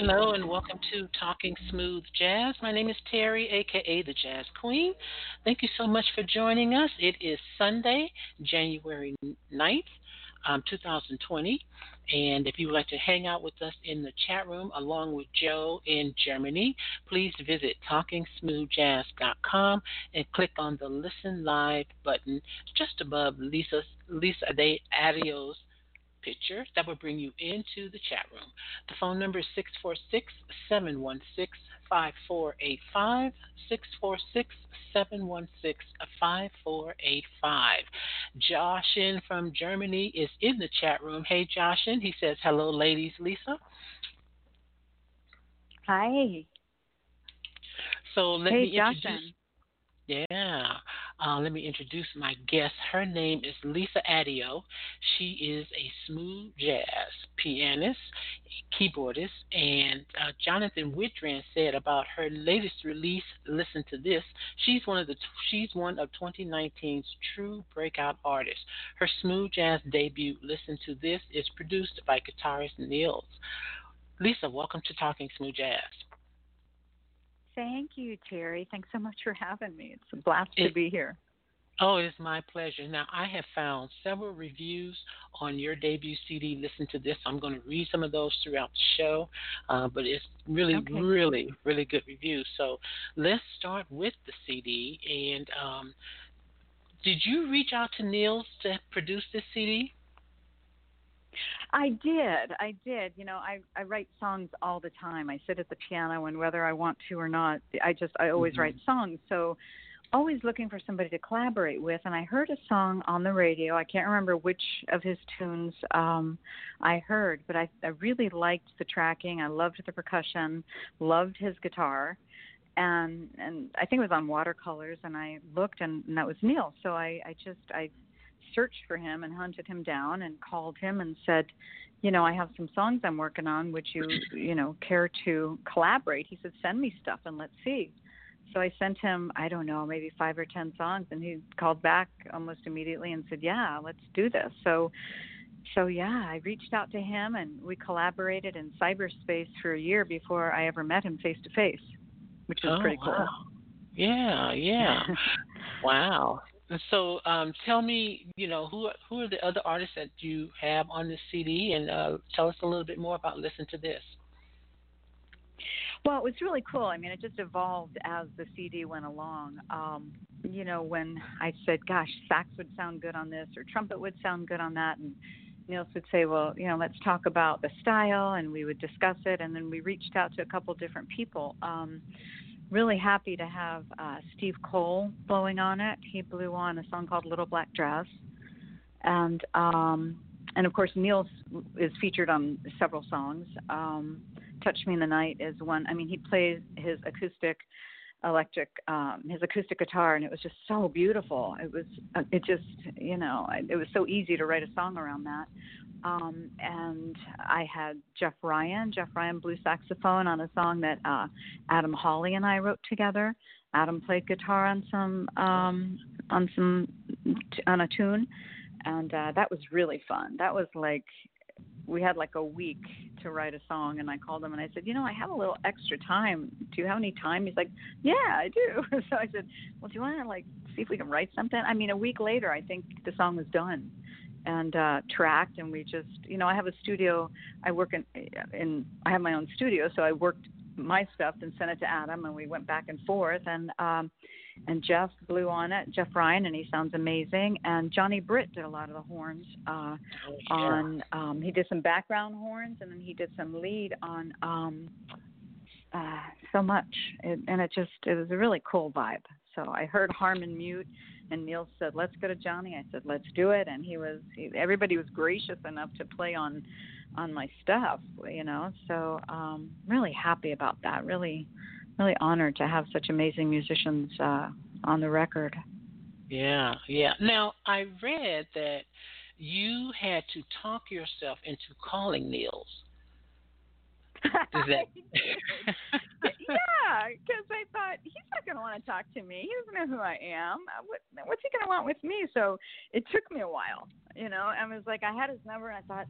Hello and welcome to Talking Smooth Jazz. My name is Terry, aka the Jazz Queen. Thank you so much for joining us. It is Sunday, January 9th, um, 2020. And if you would like to hang out with us in the chat room along with Joe in Germany, please visit talkingsmoothjazz.com and click on the Listen Live button just above Lisa, Lisa De Adio's picture. That will bring you into the chat room. The phone number is 646 716 5485. 646 716 5485. Joshin from Germany is in the chat room. Hey, Joshin. He says, Hello, ladies. Lisa. Hi. So let hey, me introduce. Joshin. Yeah. Uh, let me introduce my guest. Her name is Lisa Addeo. She is a smooth jazz pianist, keyboardist, and uh, Jonathan Widran said about her latest release, "Listen to This." She's one of the she's one of 2019's true breakout artists. Her smooth jazz debut, "Listen to This," is produced by guitarist Nils. Lisa, welcome to Talking Smooth Jazz. Thank you, Terry. Thanks so much for having me. It's a blast it, to be here. Oh, it is my pleasure. Now, I have found several reviews on your debut CD. Listen to this. I'm going to read some of those throughout the show, uh, but it's really, okay. really, really good reviews. So let's start with the CD. And um, did you reach out to Nils to produce this CD? I did. I did. You know, I I write songs all the time. I sit at the piano and whether I want to or not, I just I always mm-hmm. write songs. So always looking for somebody to collaborate with and I heard a song on the radio. I can't remember which of his tunes um I heard, but I I really liked the tracking. I loved the percussion, loved his guitar. And and I think it was on watercolors and I looked and, and that was Nils. So I I just I searched for him and hunted him down and called him and said, you know, I have some songs I'm working on. Would you, you know, care to collaborate? He said, send me stuff and let's see. So I sent him, I don't know, maybe five or ten songs, and he called back almost immediately and said, yeah, let's do this. So, so yeah, I reached out to him and we collaborated in cyberspace for a year before I ever met him face to face, which was oh, pretty cool. Wow. Yeah, yeah. wow. So, um, tell me, you know, who who are the other artists that you have on this CD, and uh, tell us a little bit more about "Listen to This." Well, it was really cool. I mean, it just evolved as the CD went along. Um, you know, when I said, "Gosh, sax would sound good on this," or trumpet would sound good on that, and Nils would say, "Well, you know, let's talk about the style," and we would discuss it, and then we reached out to a couple different people. Um, really happy to have uh, Steve Cole blowing on it. He blew on a song called Little Black Dress, and um, and of course Nils is featured on several songs. Um, Touch Me in the Night is one. I mean, he plays his acoustic electric um his acoustic guitar and it was just so beautiful it was uh, it just you know it was so easy to write a song around that um, and I had Jeff Ryan. Jeff Ryan blew saxophone on a song that uh, Adam Hawley and I wrote together. Adam played guitar on some um, on some on a tune, and uh, that was really fun. That was like we had like a week to write a song and I called him and I said, "You know, I have a little extra time. Do you have any time?" He's like, "Yeah, I do." so I said, "Well, do you want to like see if we can write something?" I mean, a week later, I think the song was done and uh tracked and we just you know I have a studio I work in in I have my own studio so I worked my stuff and sent it to Adam and we went back and forth and um and Jeff blew on it Jeff Ryan and he sounds amazing and Johnny Britt did a lot of the horns uh oh, on um he did some background horns and then he did some lead on um uh so much it, and it just it was a really cool vibe so I heard Harmon Mute and Nils said, "Let's go to Johnny." I said, "Let's do it." And he was he, everybody was gracious enough to play on on my stuff, you know. So um really happy about that. Really really honored to have such amazing musicians uh on the record. Yeah, yeah. Now I read that you had to talk yourself into calling Nils. Is that? yeah, because I thought he's not going to want to talk to me. He doesn't know who I am. Uh, what, what's he going to want with me? So it took me a while, you know. I was like, I had his number, and I thought,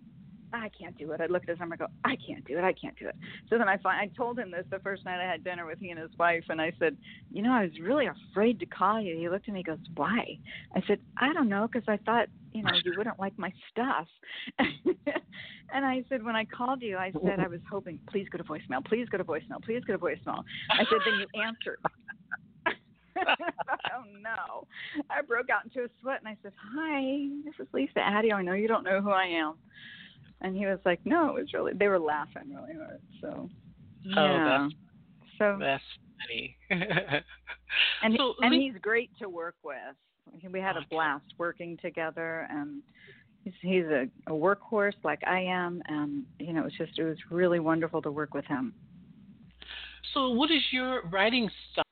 I can't do it. I look at his number and go, I can't do it. I can't do it. So then I find, I told him this the first night I had dinner with he and his wife, and I said, you know, I was really afraid to call you. He looked at me and goes, why? I said, I don't know, because I thought, you know, you wouldn't like my stuff. and I said, when I called you, I said, I was hoping, please go to voicemail, please go to voicemail, please go to voicemail. I said, then you answered. oh no. I broke out into a sweat and I said, Hi, this is Lisa Addeo. I know you don't know who I am. And he was like, No, it was really they were laughing really hard. So Oh, yeah. that's so that's funny. and so, and Lee- he's great to work with. We had a oh, blast working together and he's he's a, a workhorse like I am and you know, it was just it was really wonderful to work with him. so, what is your writing style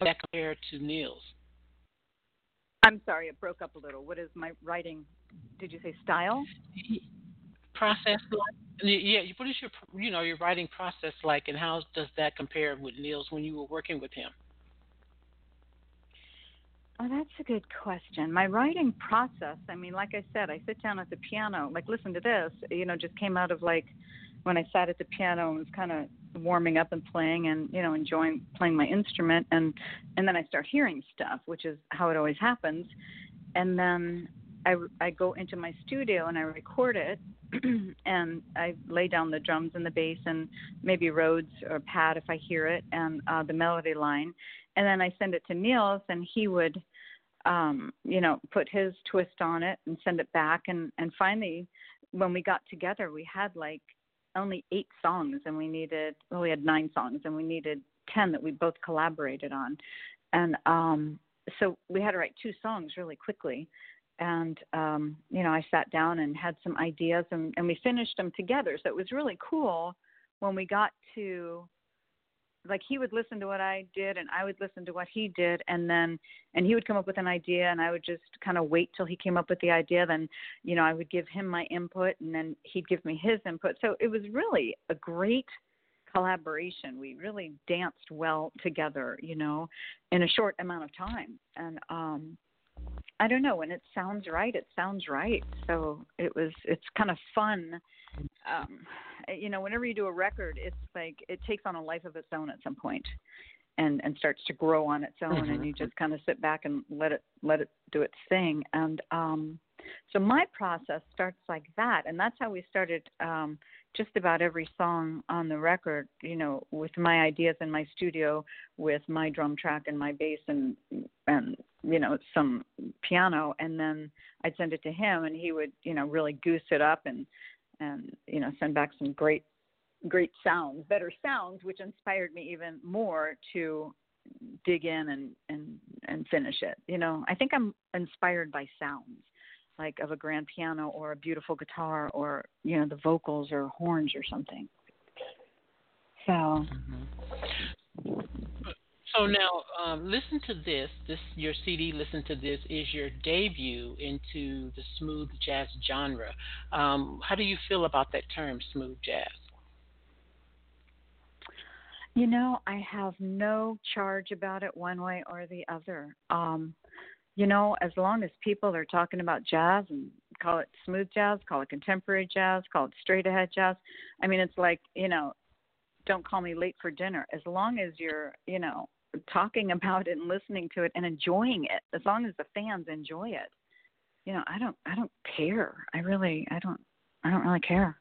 that compared to Nils? I'm sorry, it broke up a little. What is my writing did you say style? process like? Yeah, what is your you know your writing process like, and how does that compare with Nils when you were working with him? Oh, that's a good question. My writing process, I mean, like I said, I sit down at the piano, like listen to this, you know, just came out of like when I sat at the piano and was kind of warming up and playing and, you know, enjoying playing my instrument and and then I start hearing stuff, which is how it always happens. And then I I go into my studio and I record it and I lay down the drums and the bass and maybe Rhodes or pad if I hear it and uh the melody line and then I send it to Nils, and he would, um, you know, put his twist on it and send it back. And and finally, when we got together, we had like only eight songs, and we needed well, we had nine songs, and we needed ten that we both collaborated on, and um, so we had to write two songs really quickly. And um, you know, I sat down and had some ideas, and, and we finished them together. So it was really cool when we got to like he would listen to what I did and I would listen to what he did and then and he would come up with an idea and I would just kind of wait till he came up with the idea. Then you know I would give him my input and then he'd give me his input. So it was really a great collaboration. We really danced well together you know in a short amount of time. And um I don't know when it sounds right it sounds right. So it was it's kind of fun um you know whenever you do a record it's like it takes on a life of its own at some point and and starts to grow on its own and you just kind of sit back and let it let it do its thing. And um so my process starts like that. And that's how we started um just about every song on the record you know with my ideas in my studio with my drum track and my bass and and you know some piano and then I'd send it to him and he would you know really goose it up and and you know send back some great great sounds better sounds which inspired me even more to dig in and and and finish it you know i think i'm inspired by sounds like of a grand piano or a beautiful guitar or you know the vocals or horns or something so Mm-hmm. So now, um, listen to this. This your CD. Listen to this is your debut into the smooth jazz genre. Um, how do you feel about that term, smooth jazz? You know, I have no charge about it one way or the other. Um, you know, as long as people are talking about jazz and call it smooth jazz, call it contemporary jazz, call it straight ahead jazz. I mean, it's like, you know, don't call me late for dinner. As long as you're, you know, talking about it and listening to it and enjoying it, as long as the fans enjoy it, you know, I don't I don't care. I really I don't I don't really care.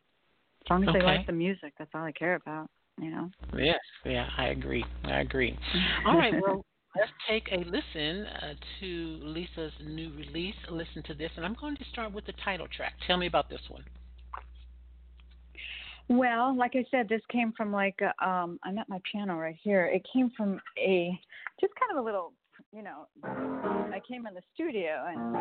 As long as they like the music, that's all I care about, you know. Yes, yeah, I agree. I agree. All right, well, let's take a listen uh, to Lisa's new release. Listen to this, and I'm going to start with the title track. Tell me about this one. Well, like I said, this came from like a, um I'm at my piano right here. It came from a just kind of a little, you know, I came in the studio and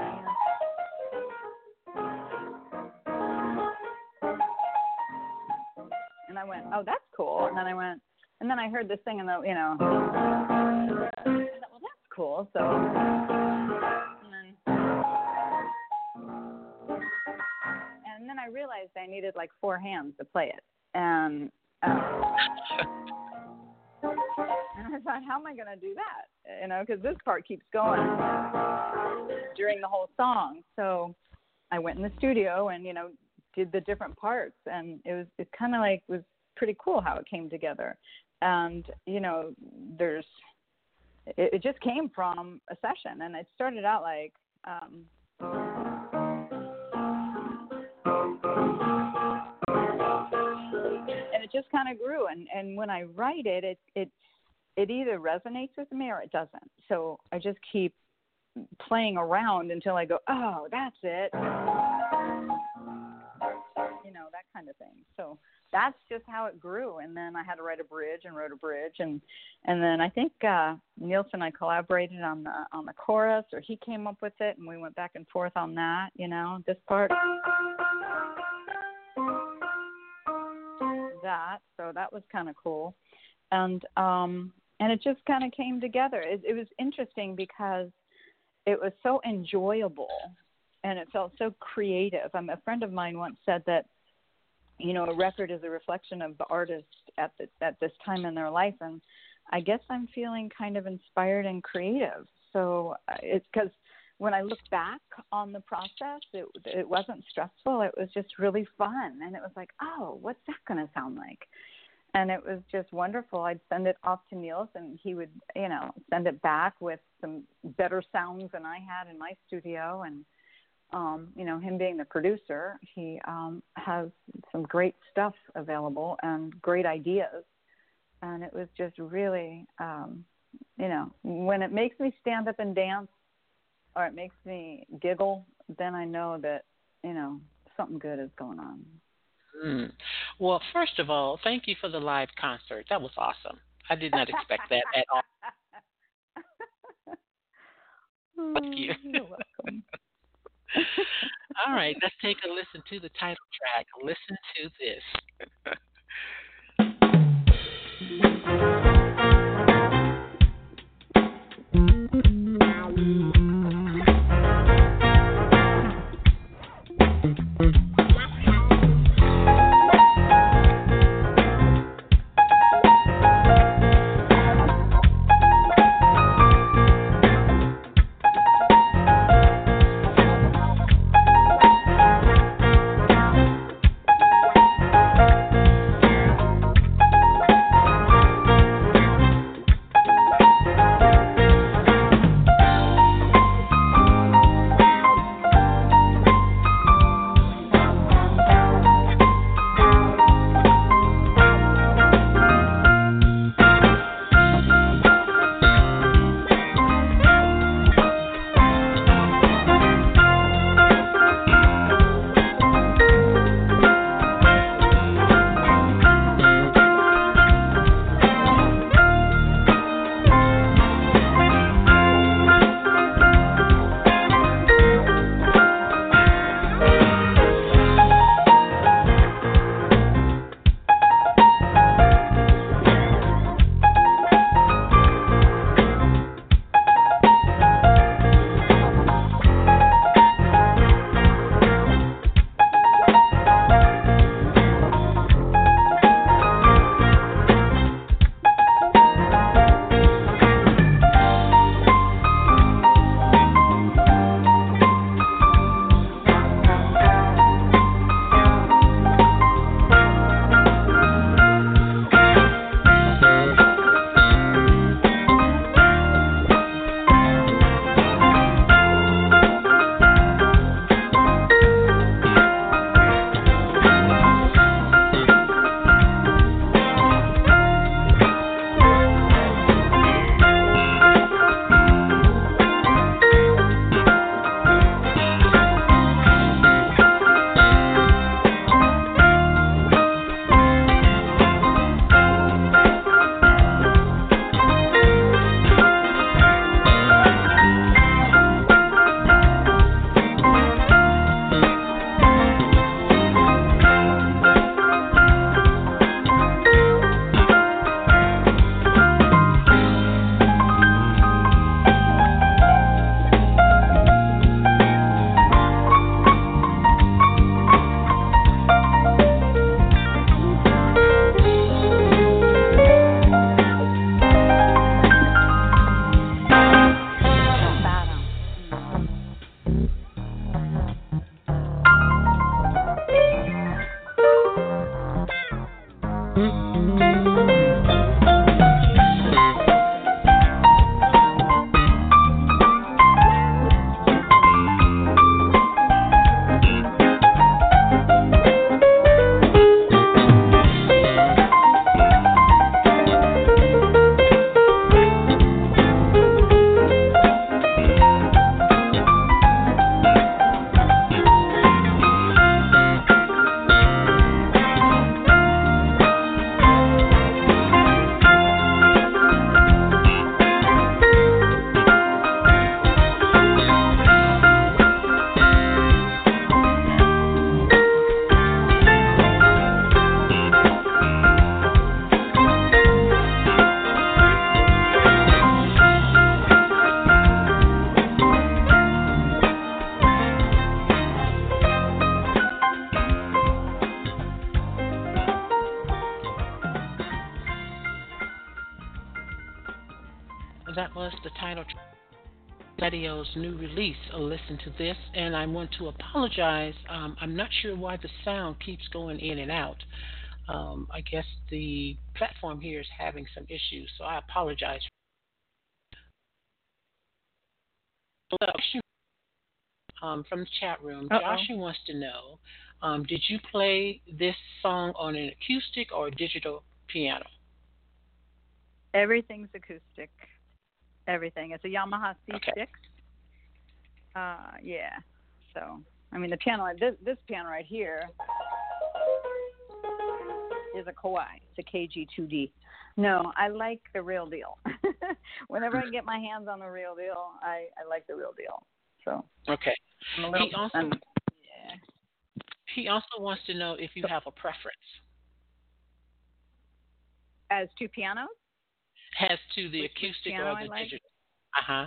and I went, "Oh, that's cool." And then I went and then I heard this thing and the, you know, well, that's cool. So, I realized I needed like four hands to play it, and uh, and I thought, how am I going to do that? You know, because this part keeps going during the whole song. So I went in the studio and you know did the different parts, and it was it kind of like was pretty cool how it came together. And you know, there's it, it just came from a session, and it started out like. Um, it just kind of grew and and when i write it it it it either resonates with me or it doesn't. So i just keep playing around until i go oh that's it. You know that kind of thing. So that's just how it grew and then i had to write a bridge and wrote a bridge and and then i think uh nielsen and i collaborated on the on the chorus or he came up with it and we went back and forth on that you know this part that so that was kind of cool. And um and it just kind of came together. It, it was interesting because it was so enjoyable and it felt so creative. Um, a friend of mine once said that you know, a record is a reflection of the artist at the, at this time in their life, and I guess I'm feeling kind of inspired and creative. So uh, it's because when I look back on the process, it it wasn't stressful. It was just really fun, and it was like, oh, what's that going to sound like? And it was just wonderful. I'd send it off to Nils, and he would, you know, send it back with some better sounds than I had in my studio, and um, you know, him being the producer, he um, has some great stuff available and great ideas. And it was just really, um, you know, when it makes me stand up and dance or it makes me giggle, then I know that, you know, something good is going on. Mm. Well, first of all, thank you for the live concert. That was awesome. I did not expect that at all. Thank you. You're welcome. All right, let's take a listen to the title track. Listen to this. new release, a listen to this, and I want to apologize. Um, I'm not sure why the sound keeps going in and out. Um, I guess the platform here is having some issues, so I apologize. Um, from the chat room, Uh-oh. Joshua wants to know: um, Did you play this song on an acoustic or digital piano? Everything's acoustic. Everything. It's a Yamaha C6. Okay. Uh, yeah. So, I mean, the piano, this, this piano right here is a Kawai. It's a KG2D. No, I like the real deal. Whenever I get my hands on the real deal, I, I like the real deal. So, Okay. Little, He also yeah. he also wants to know if you have a preference As two pianos? as to the Which- acoustic or I the like? digital. Uh huh.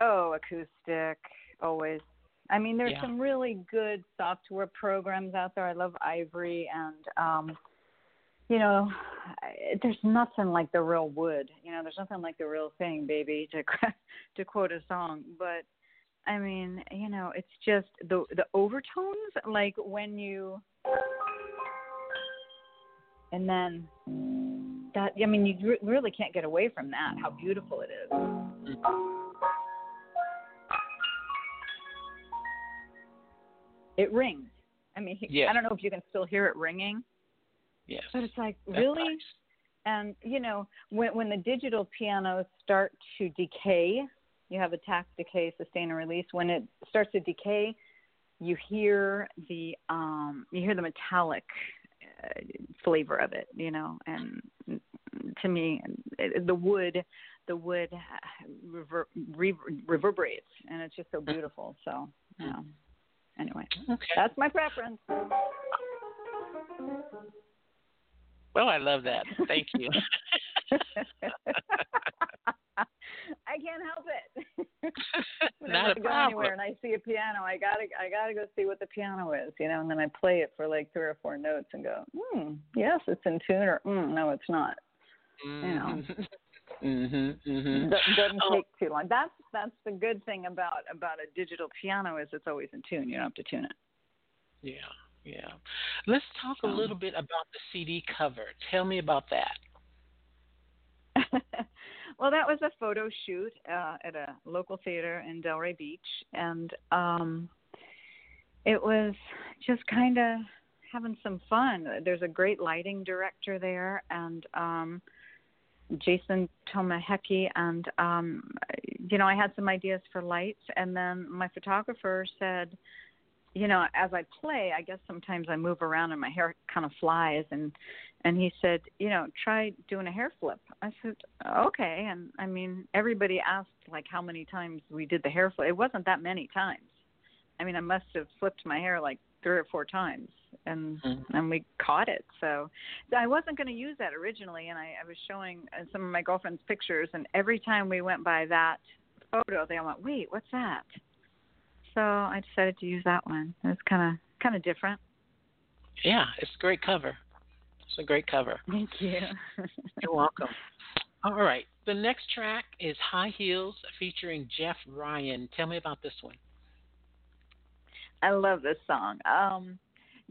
Oh, acoustic, always. I mean, there's Yeah. some really good software programs out there. I love Ivory, and um, you know, I- there's nothing like the real wood. You know, there's nothing like the real thing, baby. To to quote a song, but I mean, you know, it's just the the overtones, like when you, and then that. I mean, you really can't get away from that. How beautiful it is. It rings. I mean, Yes. I don't know if you can still hear it ringing, Yes. but it's like That's really. nice. And you know, when when the digital pianos start to decay, you have attack, decay, sustain, and release. When it starts to decay, you hear the um you hear the metallic uh, flavor of it. You know, and to me, it, the wood the wood rever- rever- reverberates, and it's just so beautiful. So, know. Anyway, Okay. that's my preference. Well, I love that. Thank you. I can't help it. Whenever Not I go problem. anywhere and I see a piano, I gotta I gotta go see what the piano is, you know, and then I play it for like three or four notes and go, hmm, yes, it's in tune, or mm, no, it's not. You know. Mhm. mm-hmm. It doesn't Oh. take too long. That's that's the good thing about about a digital piano is it's always in tune. You don't have to tune it. Yeah. Yeah. Let's talk a little bit about the CD cover. Tell me about that. well, that was a photo shoot uh, at a local theater in Delray Beach, and um, it was just kind of having some fun. There's a great lighting director there, and um, Jason Tomaheki, and um, you know, I had some ideas for lights, and then my photographer said. You know, as I play, I guess sometimes I move around and my hair kind of flies, and and he said, you know, try doing a hair flip. I said, okay. And I mean, everybody asked like how many times we did the hair flip. It wasn't that many times. I mean, I must have flipped my hair like three or four times, and Mhm. and we caught it. So I wasn't going to use that originally, and I, I was showing uh, some of my girlfriend's pictures, and every time we went by that photo, they all went, wait, what's that? So I decided to use that one. It was kind of kind of different. Yeah, it's a great cover. It's a great cover. Thank you. You're welcome. All right. The next track is High Heels featuring Jeff Ryan. Tell me about this one. I love this song. Um,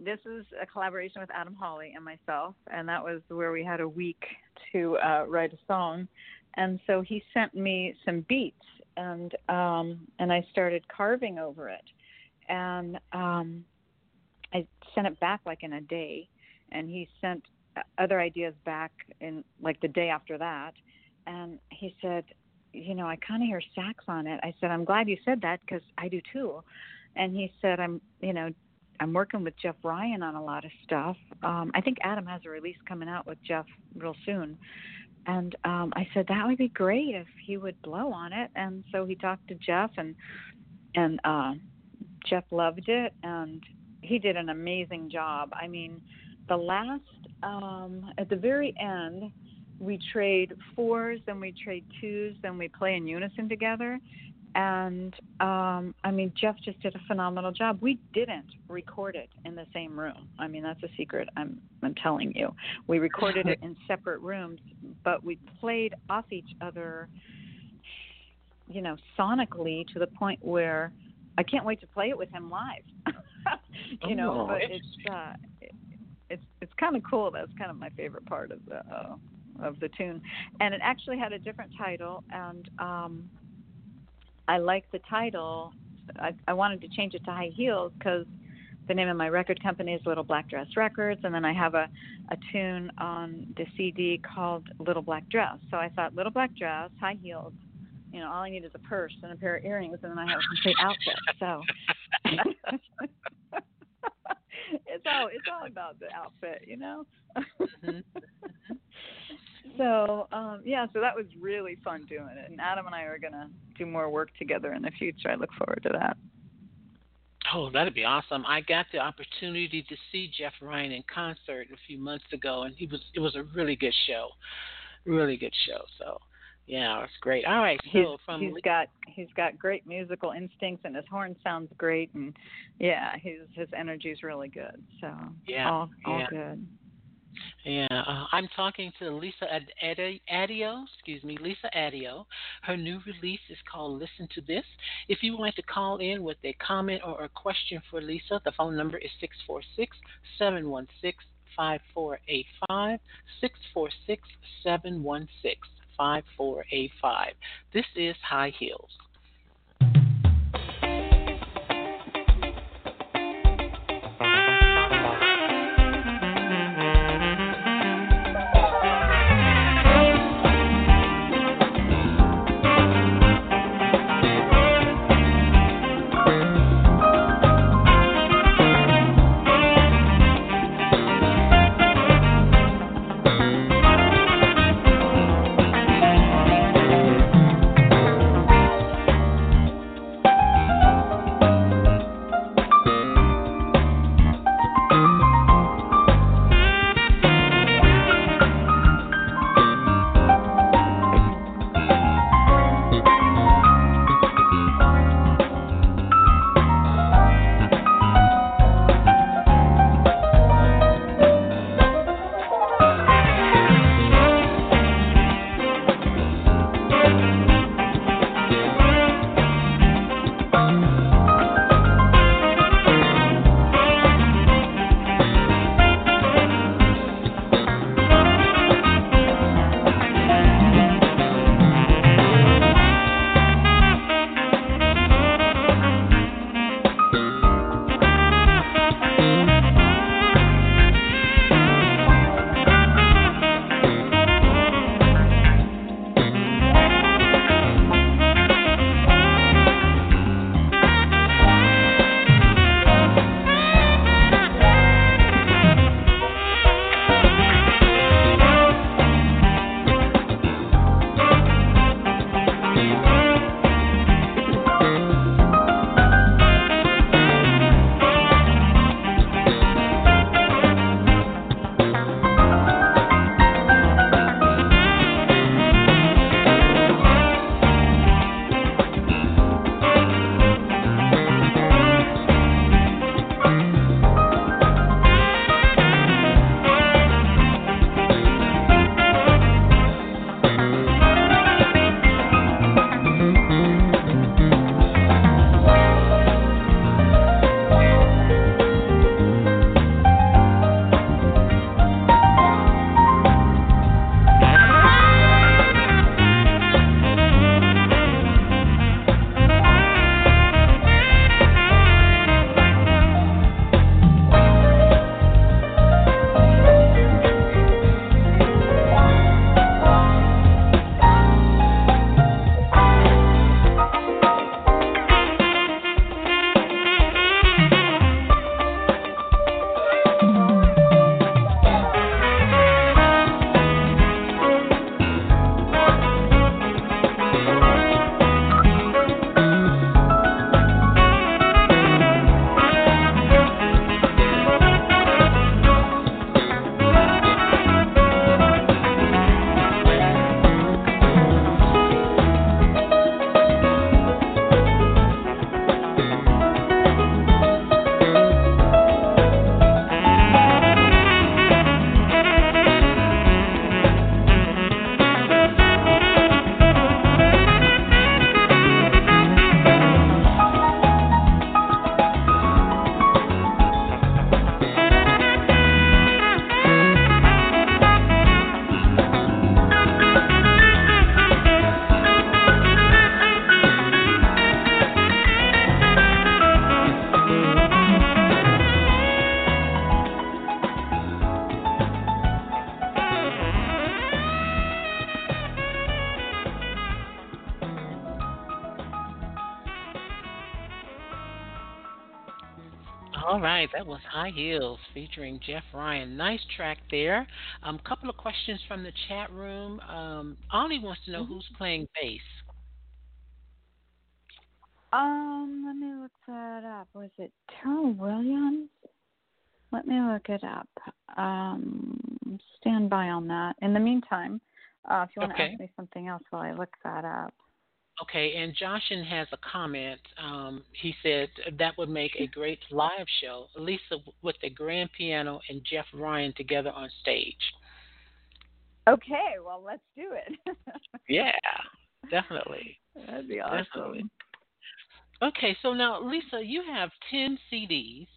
this is a collaboration with Adam Hawley and myself, and that was where we had a week to uh, write a song. And so he sent me some beats, and um, and I started carving over it, and um, I sent it back like in a day, and he sent uh, other ideas back in like the day after that, and he said, you know, I kind of hear sax on it. I said, I'm glad you said that because I do too and he said i'm you know i'm working with jeff ryan on a lot of stuff. Um i think adam has a release coming out with jeff real soon. And um i said that would be great if he would blow on it. And so he talked to jeff and and uh jeff loved it. And he did an amazing job. I mean the last um at the very end we trade fours then we trade twos then we play in unison together and um i mean jeff just did a phenomenal job. We didn't record it in the same room. I mean that's a secret i'm i'm telling you. We recorded it in separate rooms but we played off each other you know, sonically to the point where I can't wait to play it with him live. you know, Oh, but it's uh, it, it's it's kind of cool. That's kind of my favorite part of the uh, of the tune, and it actually had a different title, and um, I like the title. I, I wanted to change it to High Heels because the name of my record company is Little Black Dress Records, and then I have a a tune on the CD called Little Black Dress. So I thought Little Black Dress, High Heels. You know, all I need is a purse and a pair of earrings, and then I have a complete outfit. So it's all it's all about the outfit, you know. Mhm. so um, yeah, so that was really fun doing it, and Adam and I are gonna do more work together in the future. I look forward to that. Oh, that'd be awesome. I got the opportunity to see Jeff Ryan in concert a few months ago and he was it was a really good show. Really good show. So yeah, it's great. All right, He's, so from he's got he's got great musical instincts, and his horn sounds great, and yeah, his his energy's really good. So Yeah, all all yeah. good. Yeah, uh, I'm talking to Lisa Ad- Ad- Addeo, excuse me, Lisa Addeo. Her new release is called Listen to This. If you like to call in with a comment or a question for Lisa, the phone number is 646 716 5485. 646 716 5485. This is High Heels. High Heels featuring Jeff Ryan. Nice track there. A um, couple of questions from the chat room. Um, Ollie wants to know mm-hmm. who's playing bass. Um, let me look that up. Was it Terrell Williams? Let me look it up. Um, stand by on that. In the meantime, uh, if you want okay. to ask me something else while I look that up. Okay, and Joshin has a comment. Um, he said that would make a great live show. Lisa with the grand piano and Jeff Ryan together on stage. Okay, well, let's do it. yeah, definitely. That'd be awesome. Definitely. Okay, so now, Lisa, you have 10 CDs.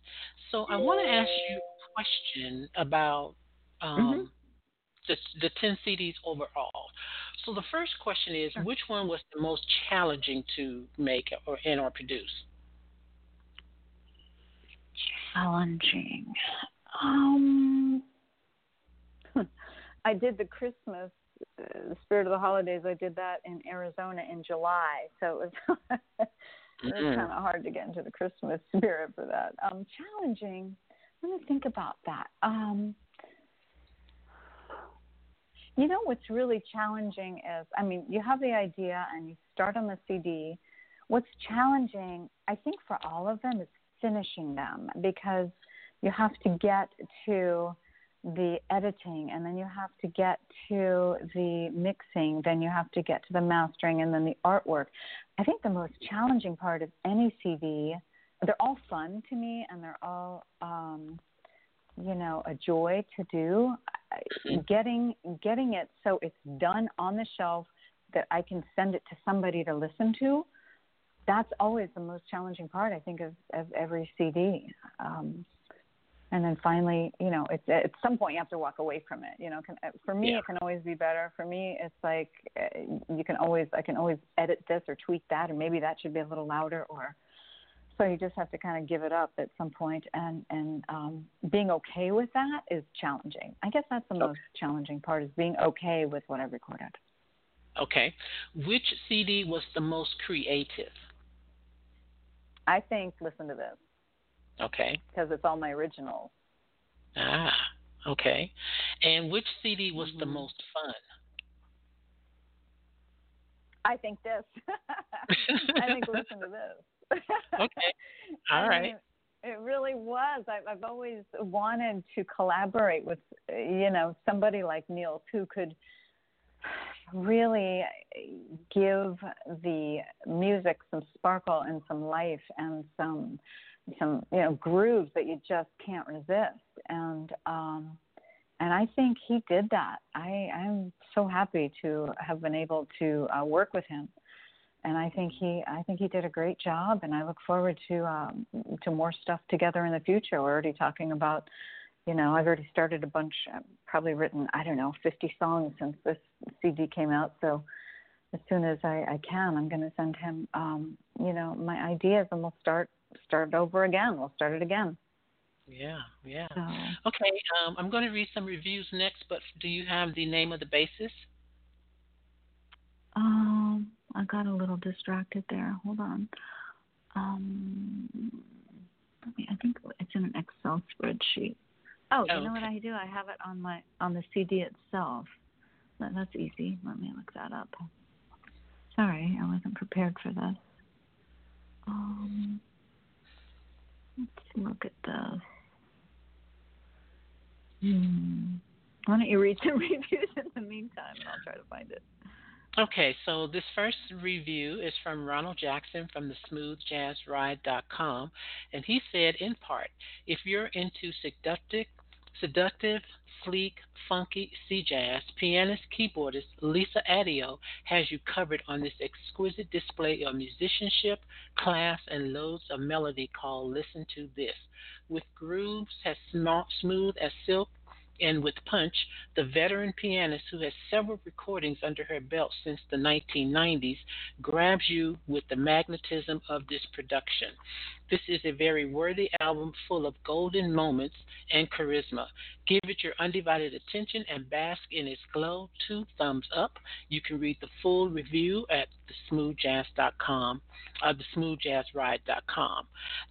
So I want to ask you a question about um, mm-hmm. The, the 10 CDs overall. So the first question is, sure. which one was the most challenging to make or and or produce? Challenging. Um, I did the Christmas uh, the Spirit of the Holidays. I did that in Arizona in July, so it was it was mm-hmm. kind of hard to get into the Christmas spirit for that. Um, challenging. Let me think about that. Um, you know what's really challenging is, I mean, you have the idea and you start on the CD. What's challenging, I think, for all of them is finishing them because you have to get to the editing and then you have to get to the mixing, then you have to get to the mastering and then the artwork. I think the most challenging part of any CD, they're all fun to me and they're all, um, you know, a joy to do getting getting it so it's done on the shelf that I can send it to somebody to listen to. That's always the most challenging part, I think, of, of every CD. Um, and then finally, you know, it's at some point you have to walk away from it. You know, can, for me, yeah. it can always be better. For me, it's like uh, you can always, I can always edit this or tweak that, or maybe that should be a little louder, or so you just have to kind of give it up at some point and and um, being okay with that is challenging. I guess that's the okay. most challenging part is being okay with what i've recorded. Okay. Which cd was the most creative? I think listen to this. Okay. Because it's all my originals. Ah okay. And which cd was mm-hmm. the most fun? I think this. I think listen to this okay. All right. It really was. I've, I've always wanted to collaborate with, you know, somebody like Nils who could really give the music some sparkle and some life and some some you know grooves that you just can't resist and um and I think he did that. I I'm so happy to have been able to uh, work with him and I think he I think he did a great job, and I look forward to um, to more stuff together in the future. We're already talking about, you know, I've already started a bunch, I've probably written I don't know 50 songs since this CD came out. So as soon as I, I can, I'm going to send him, um, you know, my ideas, and we'll start start over again. We'll start it again. Yeah, yeah. So. Okay, um, I'm going to read some reviews next, but do you have the name of the bassist? Um, I got a little distracted there. Hold on. Um, let me, I think it's in an Excel spreadsheet. Oh, you know what I do? I have it on my on the CD itself. That's easy. Let me look that up. Sorry, I wasn't prepared for this. Um, let's look at this. Hmm. Why don't you read some reviews in the meantime, and I'll try to find it. Okay, so this first review is from Ronald Jackson from the smoothjazzride.com, and he said in part, if you're into seductive, seductive, sleek, funky sea jazz, pianist, keyboardist Lisa Addeo has you covered on this exquisite display of musicianship, class, and loads of melody called Listen to This. With grooves as smooth as silk and with Punch, the veteran pianist who has several recordings under her belt since the 1990s grabs you with the magnetism of this production. This is a very worthy album full of golden moments and charisma. Give it your undivided attention and bask in its glow. Two thumbs up. You can read the full review at thesmoothjazz.com, uh, thesmoothjazzride.com.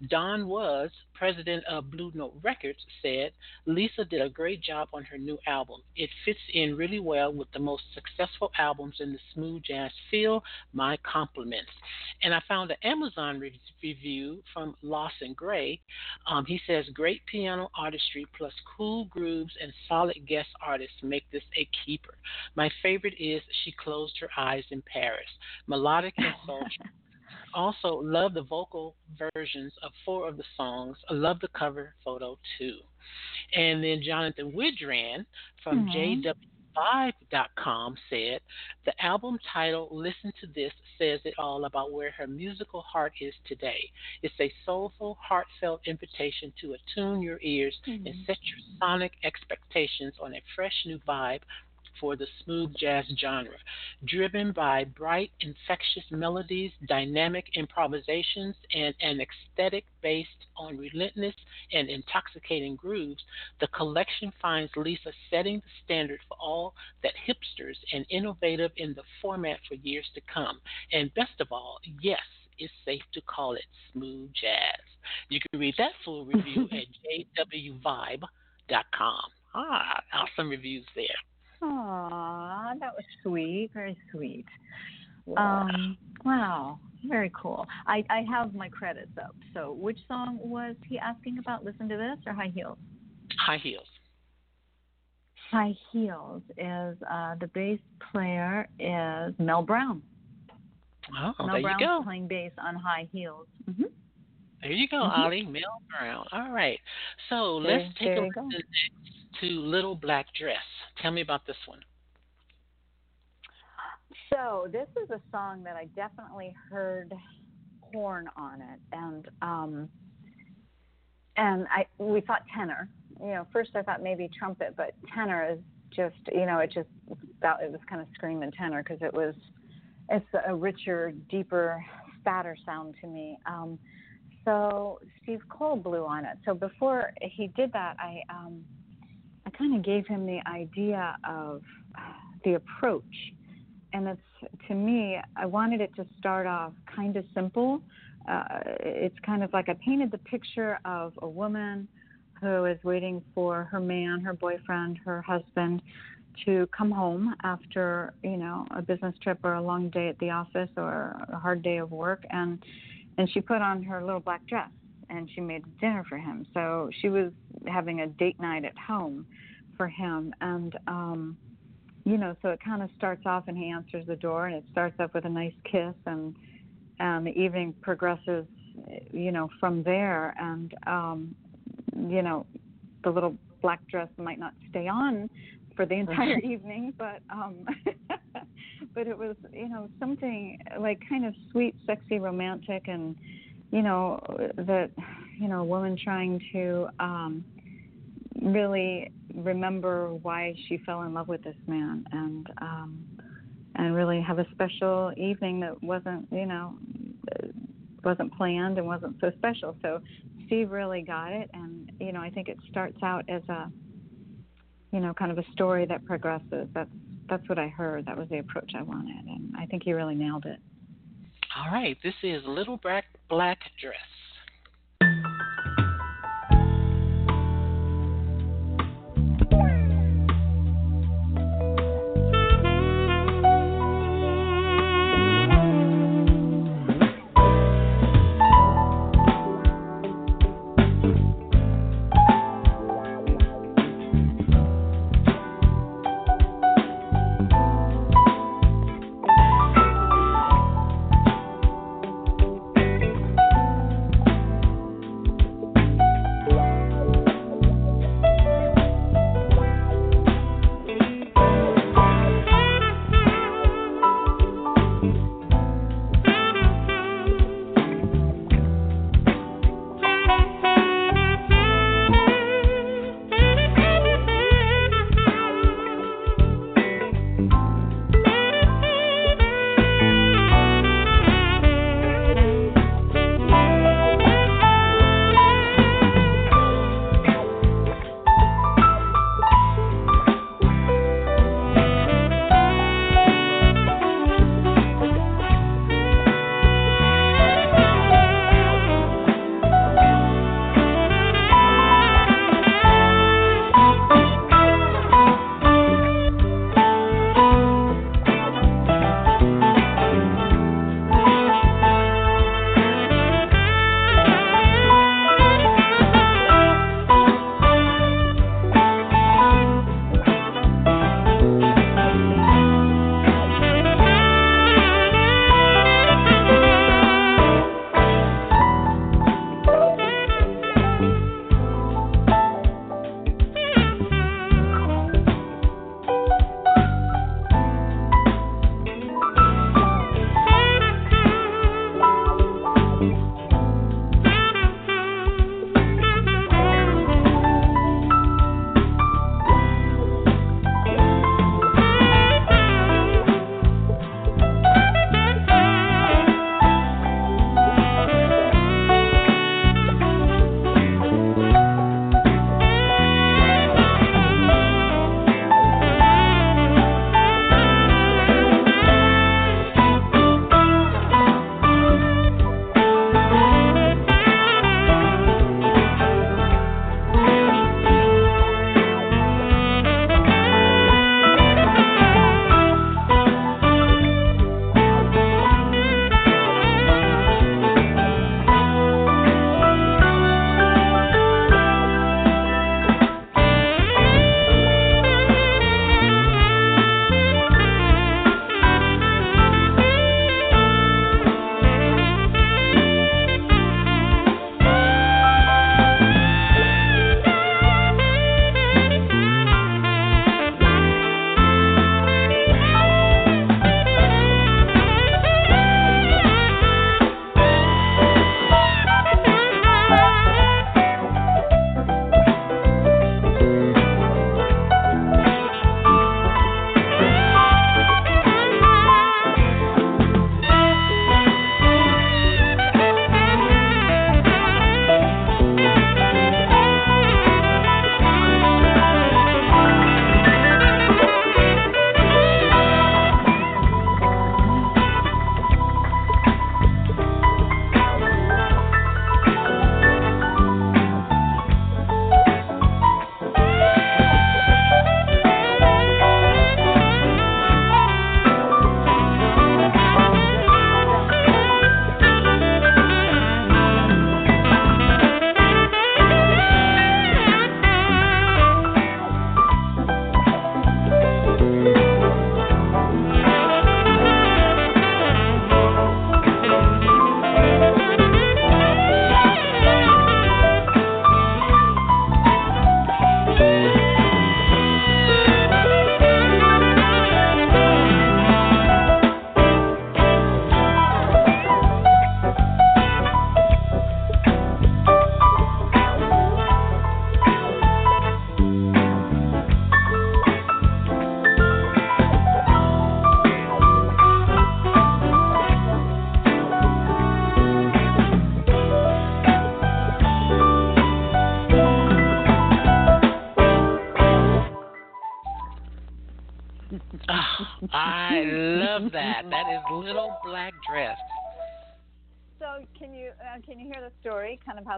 Don Was, president of Blue Note Records, said Lisa did a great job on her new album. It fits in really well with the most successful albums in the smooth jazz field. My compliments. And I found an Amazon re- review from Lawson Gray. Um, he says, Great piano artistry plus cool grooves and solid guest artists make this a keeper. My favorite is She Closed Her Eyes in Paris. Melodic and sultry. also, love the vocal versions of four of the songs. I love the cover photo too. And then Jonathan Widran from mm-hmm. JWVibe.com said the album title Listen to This says it all about where her musical heart is today. It's a soulful, heartfelt invitation to attune your ears mm-hmm. and set your sonic expectations on a fresh new vibe for the smooth jazz genre, driven by bright, infectious melodies, dynamic improvisations, and an aesthetic based on relentless and intoxicating grooves. The collection finds Lisa setting the standard for all that hipsters and innovative in the format for years to come. And best of all, yes, it's safe to call it smooth jazz. You can read that full review at jwvibe.com. Ah, awesome reviews there. Aw, that was sweet. Very sweet. Wow. Um, wow. Very cool. I, I have my credits up. So, which song was he asking about? Listen to this or High Heels? High Heels. High Heels is uh, the bass player is Mel Brown. Oh, Mel there Brown's you go. playing bass on High Heels. Mm-hmm. There you go, mm-hmm. Ollie. Mel Brown. All right. So there, let's take a look to Little Black Dress. Tell me about this one. So this is a song that I definitely heard horn on it, and um, and I we thought tenor. You know, first I thought maybe trumpet, but tenor is just you know it just felt it was kind of screaming tenor because it was it's a richer, deeper, fatter sound to me. Um, so Steve Cole blew on it. So before he did that, I um, I kind of gave him the idea of the approach. And it's to me, I wanted it to start off kind of simple. Uh, it's kind of like I painted the picture of a woman who is waiting for her man, her boyfriend, her husband to come home after you know a business trip or a long day at the office or a hard day of work and and she put on her little black dress and she made dinner for him. So she was having a date night at home for him, and um, you know, so it kind of starts off, and he answers the door, and it starts off with a nice kiss, and and the evening progresses, you know, from there, and um, you know, the little black dress might not stay on for the entire evening, but um, but it was you know something like kind of sweet, sexy, romantic, and you know that you know a woman trying to um really remember why she fell in love with this man and um and really have a special evening that wasn't you know wasn't planned and wasn't so special. So steve really got it. And you know i think it starts out as a you know kind of a story that progresses. That's that's what i heard. That was the approach i wanted. And i think he really nailed it all right, this is Little Black, Black Dress.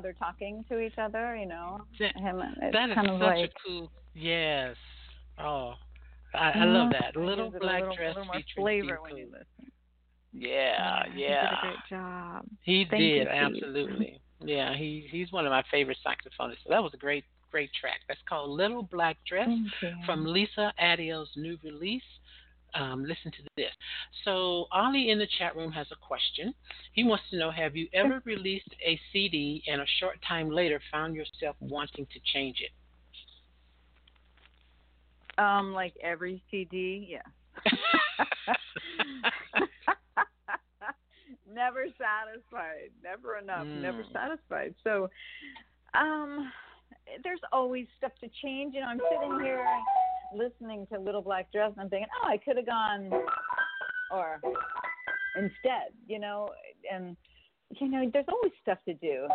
They're talking to each other, you know? That, Him, it's that is kind such of like, a cool. Yes. Oh, I, I love Mhm. that. Little Black a little, Dress little more flavor when you listen. Yeah, He yeah. did a great job. He Thank did Steve. absolutely. Yeah, he he's one of my favorite saxophonists. So that was a great great track. That's called Little Black Dress from Lisa Addeo's new release. Um, listen to this. So Ollie in the chat room has a question. He wants to know: Have you ever released a CD and a short time later found yourself wanting to change it? Um, like every CD, yeah. never satisfied, never enough, never Mm. satisfied. So, um, there's always stuff to change. You know, I'm sitting here listening to Little Black Dress, and I'm thinking, oh, I could have gone, or instead, you know, and you know, there's always stuff to do.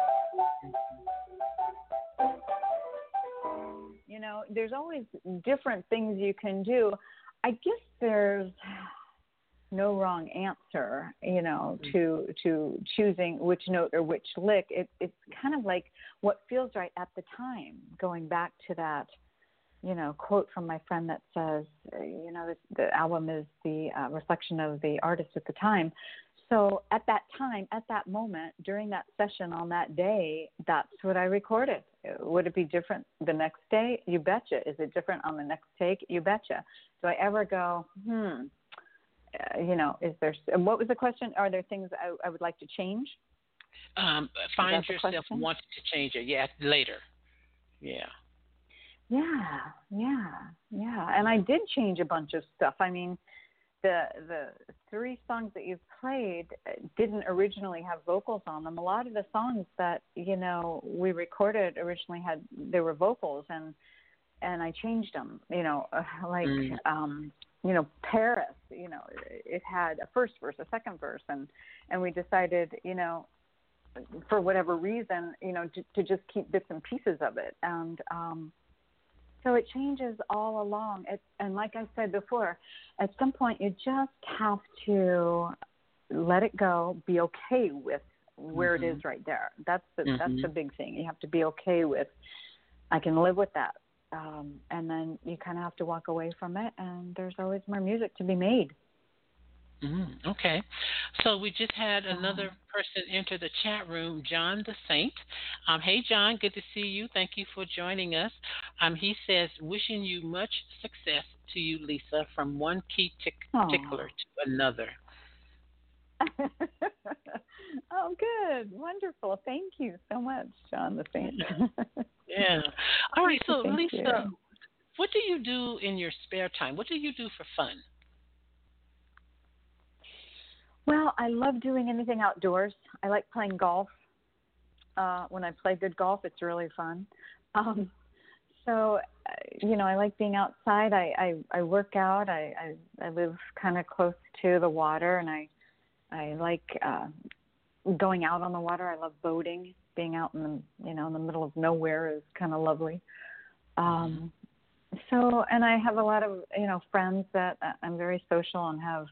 You know, there's always different things you can do. I guess there's no wrong answer, you know, mm-hmm. to to choosing which note or which lick. It, it's kind of like what feels right at the time. Going back to that, you know, quote from my friend that says, you know, this, the album is the uh, reflection of the artist at the time. So at that time, at that moment, during that session on that day, that's what I recorded. Would it be different the next day? You betcha. Is it different on the next take? You betcha. Do I ever go, hmm, uh, you know, is there, what was the question? Are there things I, I would like to change? Um, find yourself wanting to change it. Yeah, later. Yeah. Yeah, yeah, yeah. And I did change a bunch of stuff. I mean, the the three songs that you've played uh, didn't originally have vocals on them. A lot of the songs that you know we recorded originally had there were vocals, and and I changed them. You know, uh, like Mm. um, you know Paris. You know, it had a first verse, a second verse, and and we decided, you know, for whatever reason, you know, to, to just keep bits and pieces of it, and um, so it changes all along. It, and like I said before, at some point you just have to let it go, be okay with where it is right there. That's the that's Mhm. the big thing. You have to be okay with. I can live with that, um, and then you kind of have to walk away from it. And there's always more music to be made. Mm, okay. So we just had another person enter the chat room, John the Saint. Um, hey, John, good to see you. Thank you for joining us. Um, he says, wishing you much success to you, Lisa, from one key tick- tickler to another. oh, good, wonderful. Thank you so much, John the Saint. Yeah. All right. So, Thank Lisa, you. what do you do in your spare time? What do you do for fun? Well, I love doing anything outdoors. I like playing golf. Uh, when I play good golf, it's really fun. Um, so, uh, you know, I like being outside. I I, I work out. I I, I live kind of close to the water, and I I like uh, going out on the water. I love boating. Being out in the you know in the middle of nowhere is kind of lovely. Um, so, and I have a lot of you know friends that uh, I'm very social and have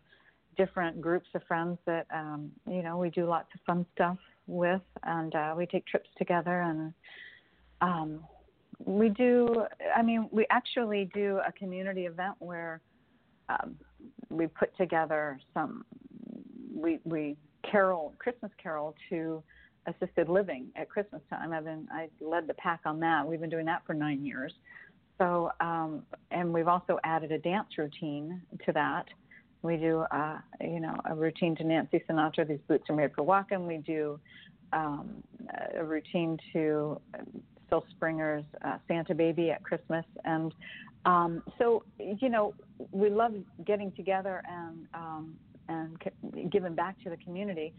different groups of friends that um you know we do lots of fun stuff with and uh we take trips together and um we do i mean we actually do a community event where um we put together some we we carol christmas carol to assisted living at christmas time. I've been i led the pack on that. We've been doing that for nine years. So um and we've also added a dance routine to that we do, uh, you know, a routine to Nancy Sinatra. These boots are made for walking. We do um, a routine to Phil Springer's uh, Santa Baby at Christmas, and um, so you know, we love getting together and um, and c- giving back to the community.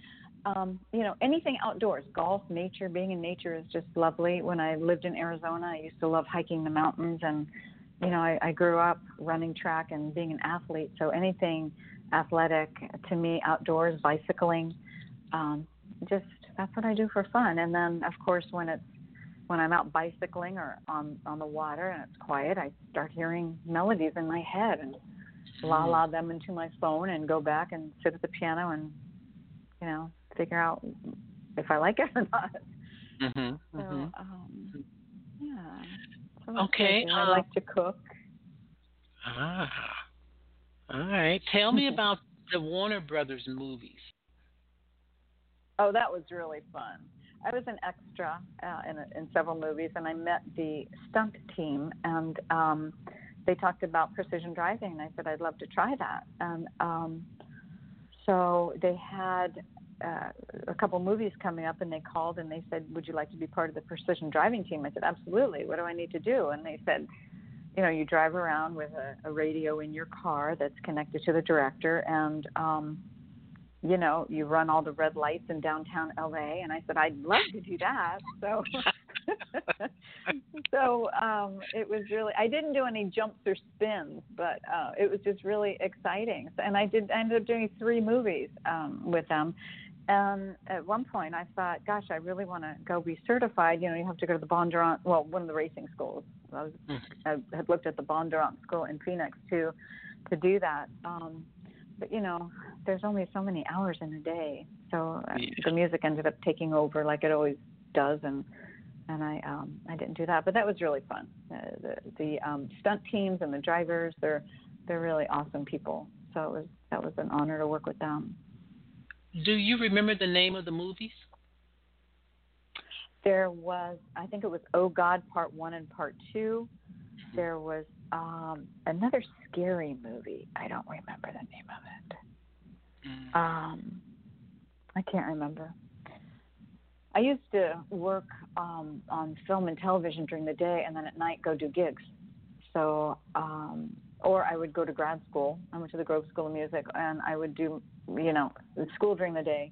Um, you know, anything outdoors, golf, nature, being in nature is just lovely. When I lived in Arizona, I used to love hiking the mountains and you know, I, I grew up running track and being an athlete, so anything athletic to me, outdoors, bicycling, um, just that's what I do for fun. And then, of course, when it's when I'm out bicycling or on on the water and it's quiet, I start hearing melodies in my head, and la la them into my phone and go back and sit at the piano and you know figure out if I like it or not. Mhm. So Mhm. um, yeah. Okay, what I uh, like to cook. Ah. All right. Tell me about the Warner Brothers movies. Oh, that was really fun. I was an extra uh, in, in several movies, and I met the stunt team, and um, they talked about precision driving, and I said I'd love to try that. And um, so they had uh, a couple movies coming up, and they called and they said, "Would you like to be part of the precision driving team?" I said, "Absolutely. What do I need to do?" And they said, "You know, you drive around with a, a radio in your car that's connected to the director, and um, you know, you run all the red lights in downtown LA. And I said, I'd love to do that. So, so um, it was really, I didn't do any jumps or spins, but uh, it was just really exciting. And I did, I ended up doing three movies um, with them. And at one point, I thought, gosh, I really want to go be certified. You know, you have to go to the Bondurant, well, one of the racing schools. I, was, I had looked at the Bondurant school in Phoenix too, to do that. Um, but you know, there's only so many hours in a day, so uh, Yeah. the music ended up taking over like it always does, and and I um I didn't do that, but that was really fun. Uh, the the um, stunt teams and the drivers, they're they're really awesome people. So it was that was an honor to work with them. Do you remember the name of the movies? There was I think it was Oh God Part One and Part Two. There was um another scary movie. I don't remember the name of it. Mm. Um, I can't remember. I used to work um, on film and television during the day, and then at night go do gigs. So, um, or I would go to grad school. I went to the Grove School of Music, and I would do, you know, school during the day,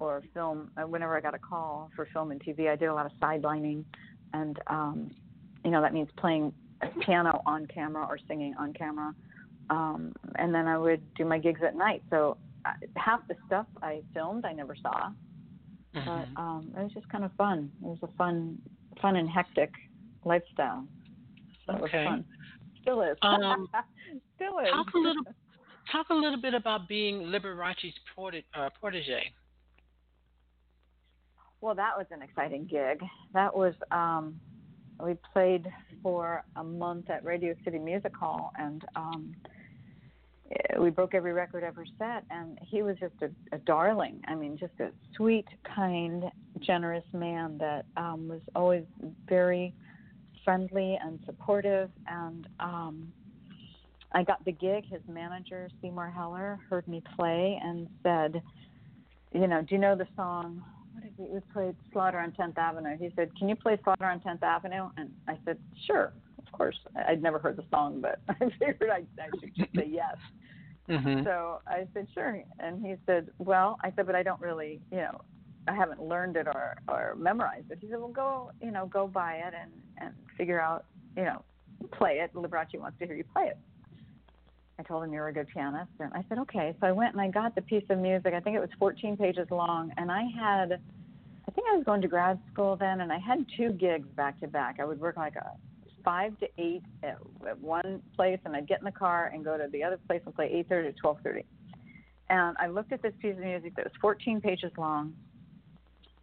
or film. uh, Whenever I got a call for film and TV, I did a lot of sidelining, and um, you know that means playing piano on camera or singing on camera. Um, and then I would do my gigs at night. So uh, half the stuff I filmed I never saw, Mhm. but um, it was just kind of fun. It was a fun, fun and hectic lifestyle. So it was Okay. fun. Still is. Um, Still is. Talk a little, talk a little bit about being Liberace's protege. Uh, protege. Well, that was an exciting gig. That was um, we played for a month at Radio City Music Hall, and um, eh, we broke every record ever set. And he was just a, a darling. I mean, just a sweet, kind, generous man that um, was always very friendly and supportive. And um, I got the gig. His manager, Seymour Heller, heard me play and said, "You know, do you know the song?" what did we, we played Slaughter on 10th Avenue. He said, "Can you play Slaughter on 10th Avenue?" And I said, "Sure, of course." I'd never heard the song, but I figured I, I should just say yes. Mm-hmm. So I said, "Sure." And he said, "Well," I said, "But I don't really, you know, I haven't learned it or or memorized it." He said, "Well, go, you know, go buy it and and figure out, you know, play it. Liberace wants to hear you play it." I told him you're a good pianist, and I said okay. So I went and I got the piece of music. I think it was 14 pages long, and I had, I think I was going to grad school then, and I had two gigs back to back. I would work like a five to eight at, at one place, and I'd get in the car and go to the other place and play 8:30 to 12:30. And I looked at this piece of music that was 14 pages long,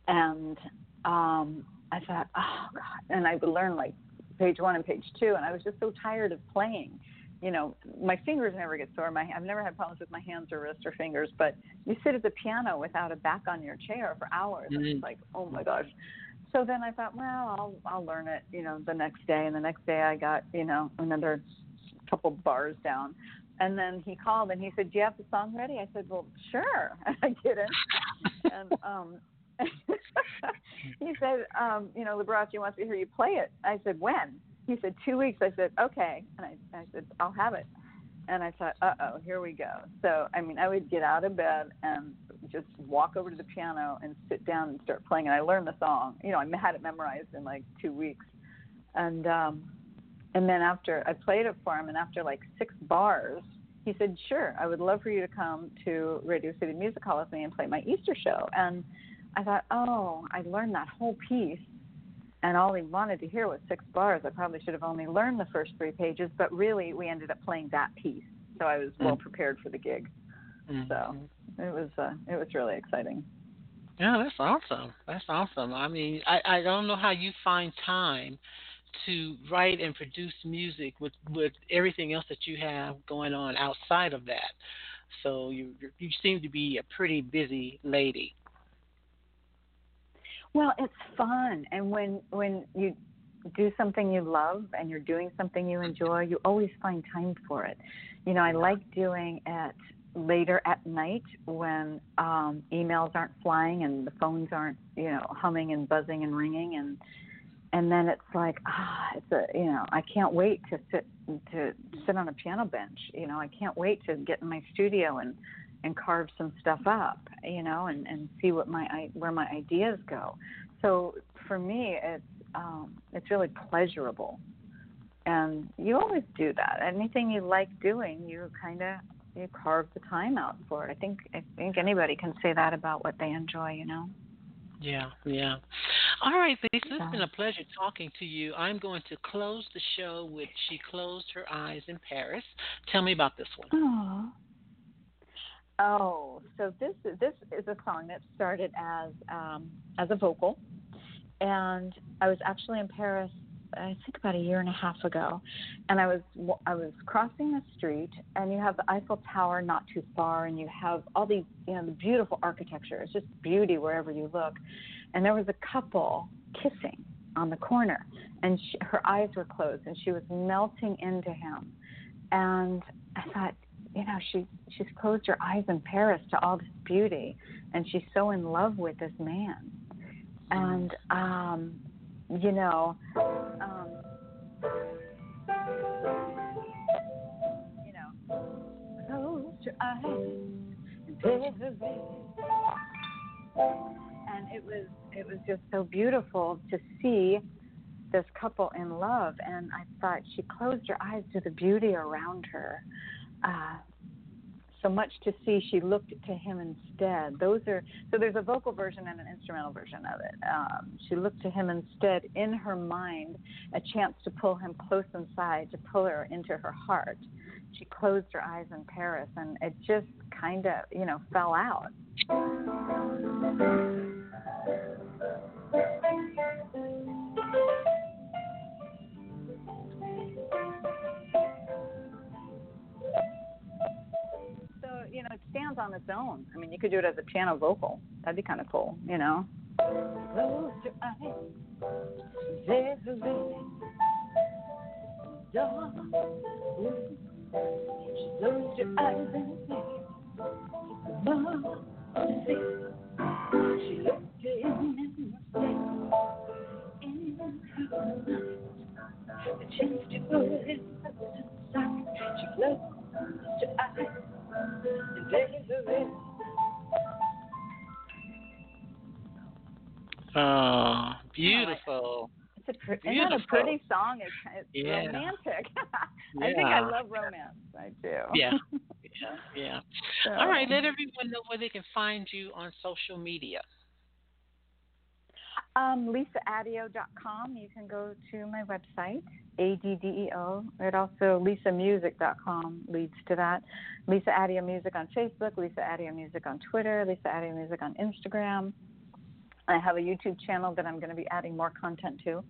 and um, I thought, oh God! And I would learn like page one and page two, and I was just so tired of playing you know, my fingers never get sore. My I've never had problems with my hands or wrists or fingers, but you sit at the piano without a back on your chair for hours. And Mhm. it's like, oh my gosh. So then I thought, well, I'll I'll learn it, you know, the next day. And the next day I got, you know, another couple bars down. And then he called and he said, "Do you have the song ready?" I said, "Well, sure." I didn't. and um he said, um, you know, Liberace wants to hear you play it. I said, when? He said, two weeks. I said, okay. And I, I said, I'll have it. And I thought, uh oh, here we go. So, I mean, I would get out of bed and just walk over to the piano and sit down and start playing. And I learned the song. You know, I had it memorized in like two weeks. And, um, and then after I played it for him, and after like six bars, he said, sure, I would love for you to come to Radio City Music Hall with me and play my Easter show. And I thought, oh, I learned that whole piece, and all he wanted to hear was six bars. I probably should have only learned the first three pages, but really, we ended up playing that piece. so I was Mm. well prepared for the gig. Mhm. So it was uh, it was really exciting. Yeah, that's awesome. That's awesome. I mean, I, I don't know how you find time to write and produce music with with everything else that you have going on outside of that. So you you seem to be a pretty busy lady. Well, it's fun, and when when you do something you love and you're doing something you enjoy, you always find time for it. You know, I like doing it later at night when um emails aren't flying and the phones aren't, you know, humming and buzzing and ringing and and then it's like ah it's a you know i can't wait to sit to sit on a piano bench you know i can't wait to get in my studio and and carve some stuff up you know and and see what my where my ideas go so for me it's um it's really pleasurable and you always do that anything you like doing you kind of you carve the time out for it i think i think anybody can say that about what they enjoy you know Yeah, yeah. All right, Lisa, it's been a pleasure talking to you. I'm going to close the show with She Closed Her Eyes in Paris. Tell me about this one. Oh. Oh, so this is this is a song that started as um, as a vocal, and I was actually in Paris. I think about a year and a half ago, and I was I was crossing the street, and you have the Eiffel Tower not too far, and you have all these you know the beautiful architecture. It's just beauty wherever you look, and there was a couple kissing on the corner, and she, her eyes were closed, and she was melting into him, and I thought, you know, she she's closed her eyes in Paris to all this beauty, and she's so in love with this man, and um, you know, um, you know, eyes. And it was it was just so beautiful to see this couple in love and i thought she closed her eyes to the beauty around her uh, so much to see she looked to him instead. Those are so there's a vocal version and an instrumental version of it. Um, she looked to him instead in her mind a chance to pull him close inside to pull her into her heart. She closed her eyes in paris and it just kind of you know fell out it stands on its own. I mean, you could do it as a piano vocal. That'd be kind of cool, you know? Close your eyes. There's a. Dark. Close your eyes and. She looked in and stayed in. The chance to inside. She closed her eyes. And there's a ring. Oh, beautiful. It's a, pre- isn't that a pretty song? It's, it's Yeah. romantic. I think I love romance. I do. Yeah. Yeah, yeah. So, All right, let everyone know where they can find you on social media. Um, LisaAddeo.com. You can go to my website, A-D-D-E-O. It also, LisaMusic.com leads to that. Lisa Addeo Music on Facebook, Lisa Addeo Music on Twitter, Lisa Addeo Music on Instagram. I have a YouTube channel that I'm going to be adding more content to.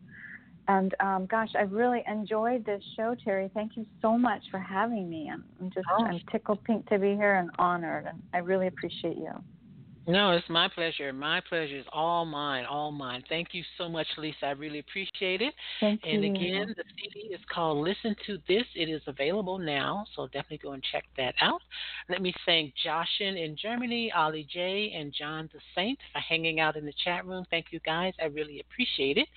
And um, gosh, I've really enjoyed this show, Terry. Thank you so much for having me. I'm, I'm just Oh. I'm tickled pink to be here and honored, and I really appreciate you. No, it's my pleasure. My pleasure is all mine, all mine. Thank you so much, Lisa. I really appreciate it. Thank And you. again, the CD is called Listen to This. It is available now, so definitely go and check that out. Let me thank Joshin in Germany, Ollie J, and John the Saint for hanging out in the chat room. Thank you guys. I really appreciate it.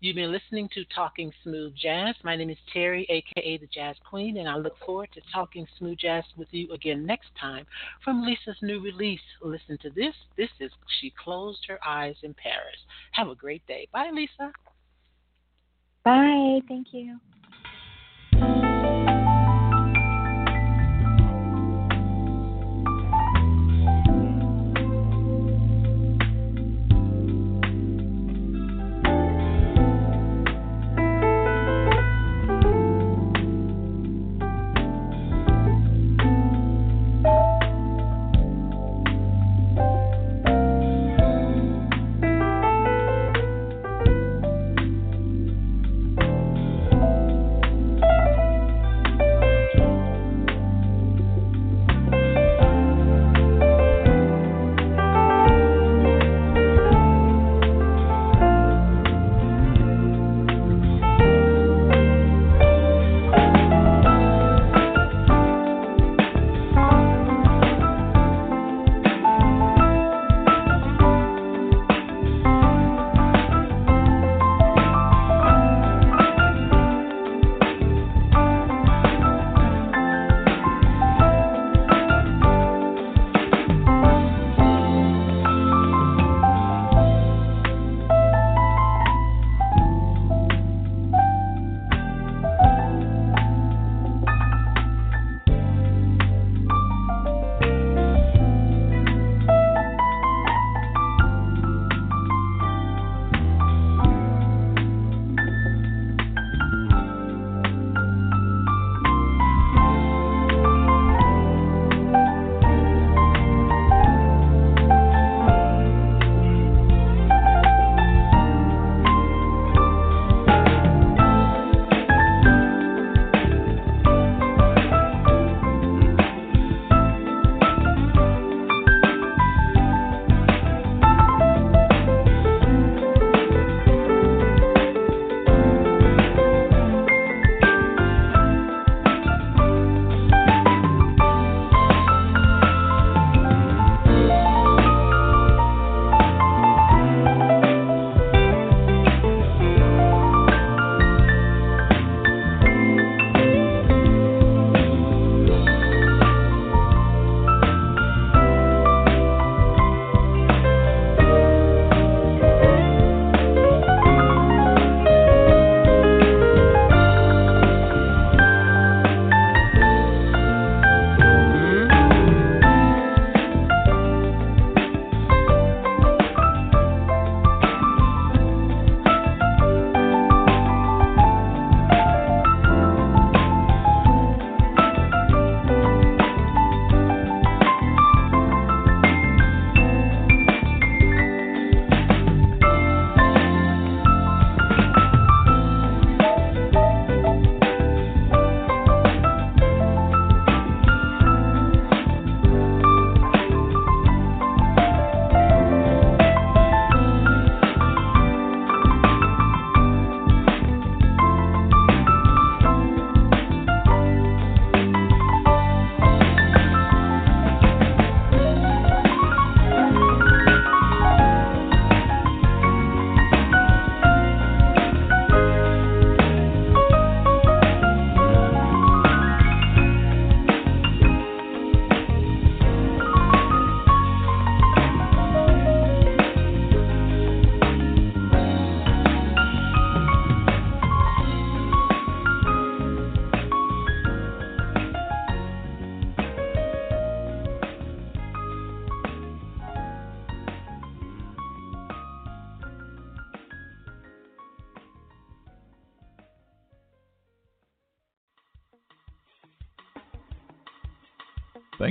You've been listening to Talking Smooth Jazz. My name is Terry, aka the Jazz Queen, and I look forward to talking smooth jazz with you again next time from Lisa's new release. Listen to this. This is She Closed Her Eyes in Paris. Have a great day. Bye, Lisa. Bye. Thank you.